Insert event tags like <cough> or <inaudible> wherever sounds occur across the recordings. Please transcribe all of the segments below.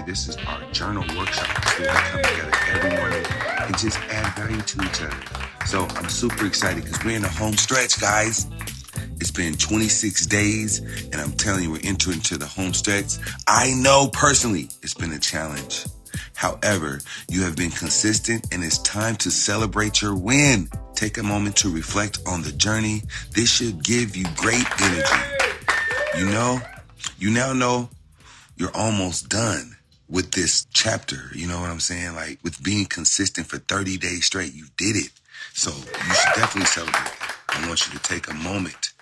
This is our journal workshop we come together every morning and just add value to each other. So I'm super excited because we're in the home stretch, guys. It's been 26 days, and I'm telling you, we're entering into the home stretch. I know personally it's been a challenge. However, you have been consistent, and it's time to celebrate your win. Take a moment to reflect on the journey. This should give you great energy. You know, you now know you're almost done with this chapter. You know what I'm saying? Like with being consistent for 30 days straight, you did it. So you should definitely celebrate. I want you to take a moment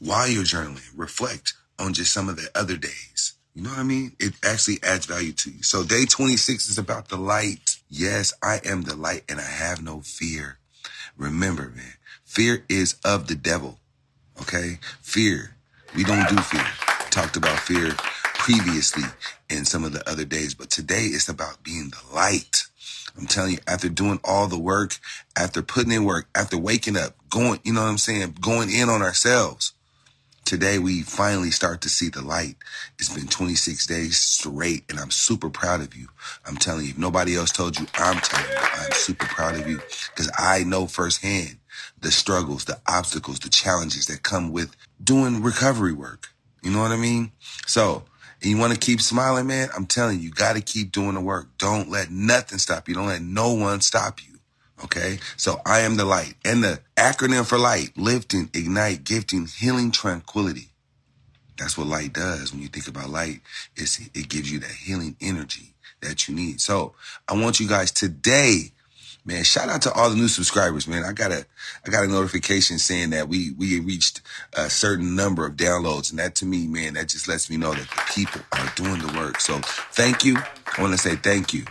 while you're journaling, reflect on just some of the other days. You know what I mean? It actually adds value to you. So day 26 is about the light. Yes, I am the light and I have no fear. Remember, man, fear is of the devil. Okay? Fear. We don't do fear. Talked about fear previously in some of the other days, but today it's about being the light. I'm telling you, after doing all the work, after putting in work, after waking up, going, you know what I'm saying, going in on ourselves. Today we finally start to see the light. It's been 26 days straight and I'm super proud of you. I'm telling you, if nobody else told you, I'm telling you, I'm super proud of you because I know firsthand the struggles, the obstacles, the challenges that come with doing recovery work. You know what I mean? So, and you want to keep smiling, man? I'm telling you, you got to keep doing the work. Don't let nothing stop you. Don't let no one stop you. Okay. So I am the light and the acronym for light, lifting, ignite, gifting, healing, tranquility. That's what light does. When you think about light, it's, it gives you that healing energy that you need. So I want you guys today Man, shout out to all the new subscribers, man. I got a, I got a notification saying that we, we reached a certain number of downloads. And that to me, man, that just lets me know that the people are doing the work. So thank you. I want to say thank you.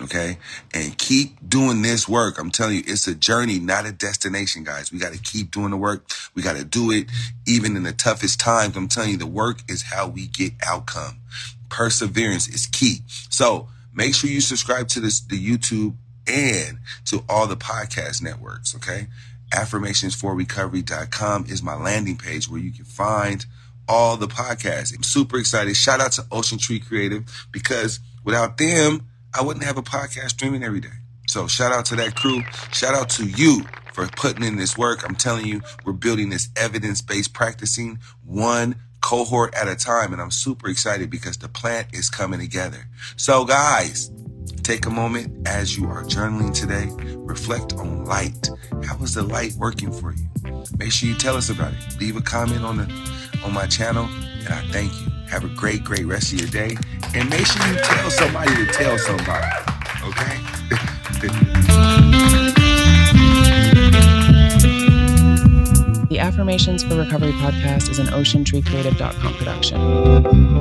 Okay. And keep doing this work. I'm telling you, it's a journey, not a destination, guys. We got to keep doing the work. We got to do it even in the toughest times. I'm telling you, the work is how we get outcome. Perseverance is key. So make sure you subscribe to this, the YouTube and to all the podcast networks. Okay. Affirmationsforrecovery.com is my landing page where you can find all the podcasts. I'm super excited. Shout out to Ocean Tree Creative because without them, I wouldn't have a podcast streaming every day. So shout out to that crew. Shout out to you for putting in this work. I'm telling you, we're building this evidence based practicing one cohort at a time. And I'm super excited because the plant is coming together. So guys, Take a moment as you are journaling today. Reflect on light. How is the light working for you? Make sure you tell us about it. Leave a comment on the on my channel, and I thank you. Have a great, great rest of your day. And make sure you tell somebody to tell somebody. Okay? <laughs> the Affirmations for Recovery podcast is an oceantreecreative.com production.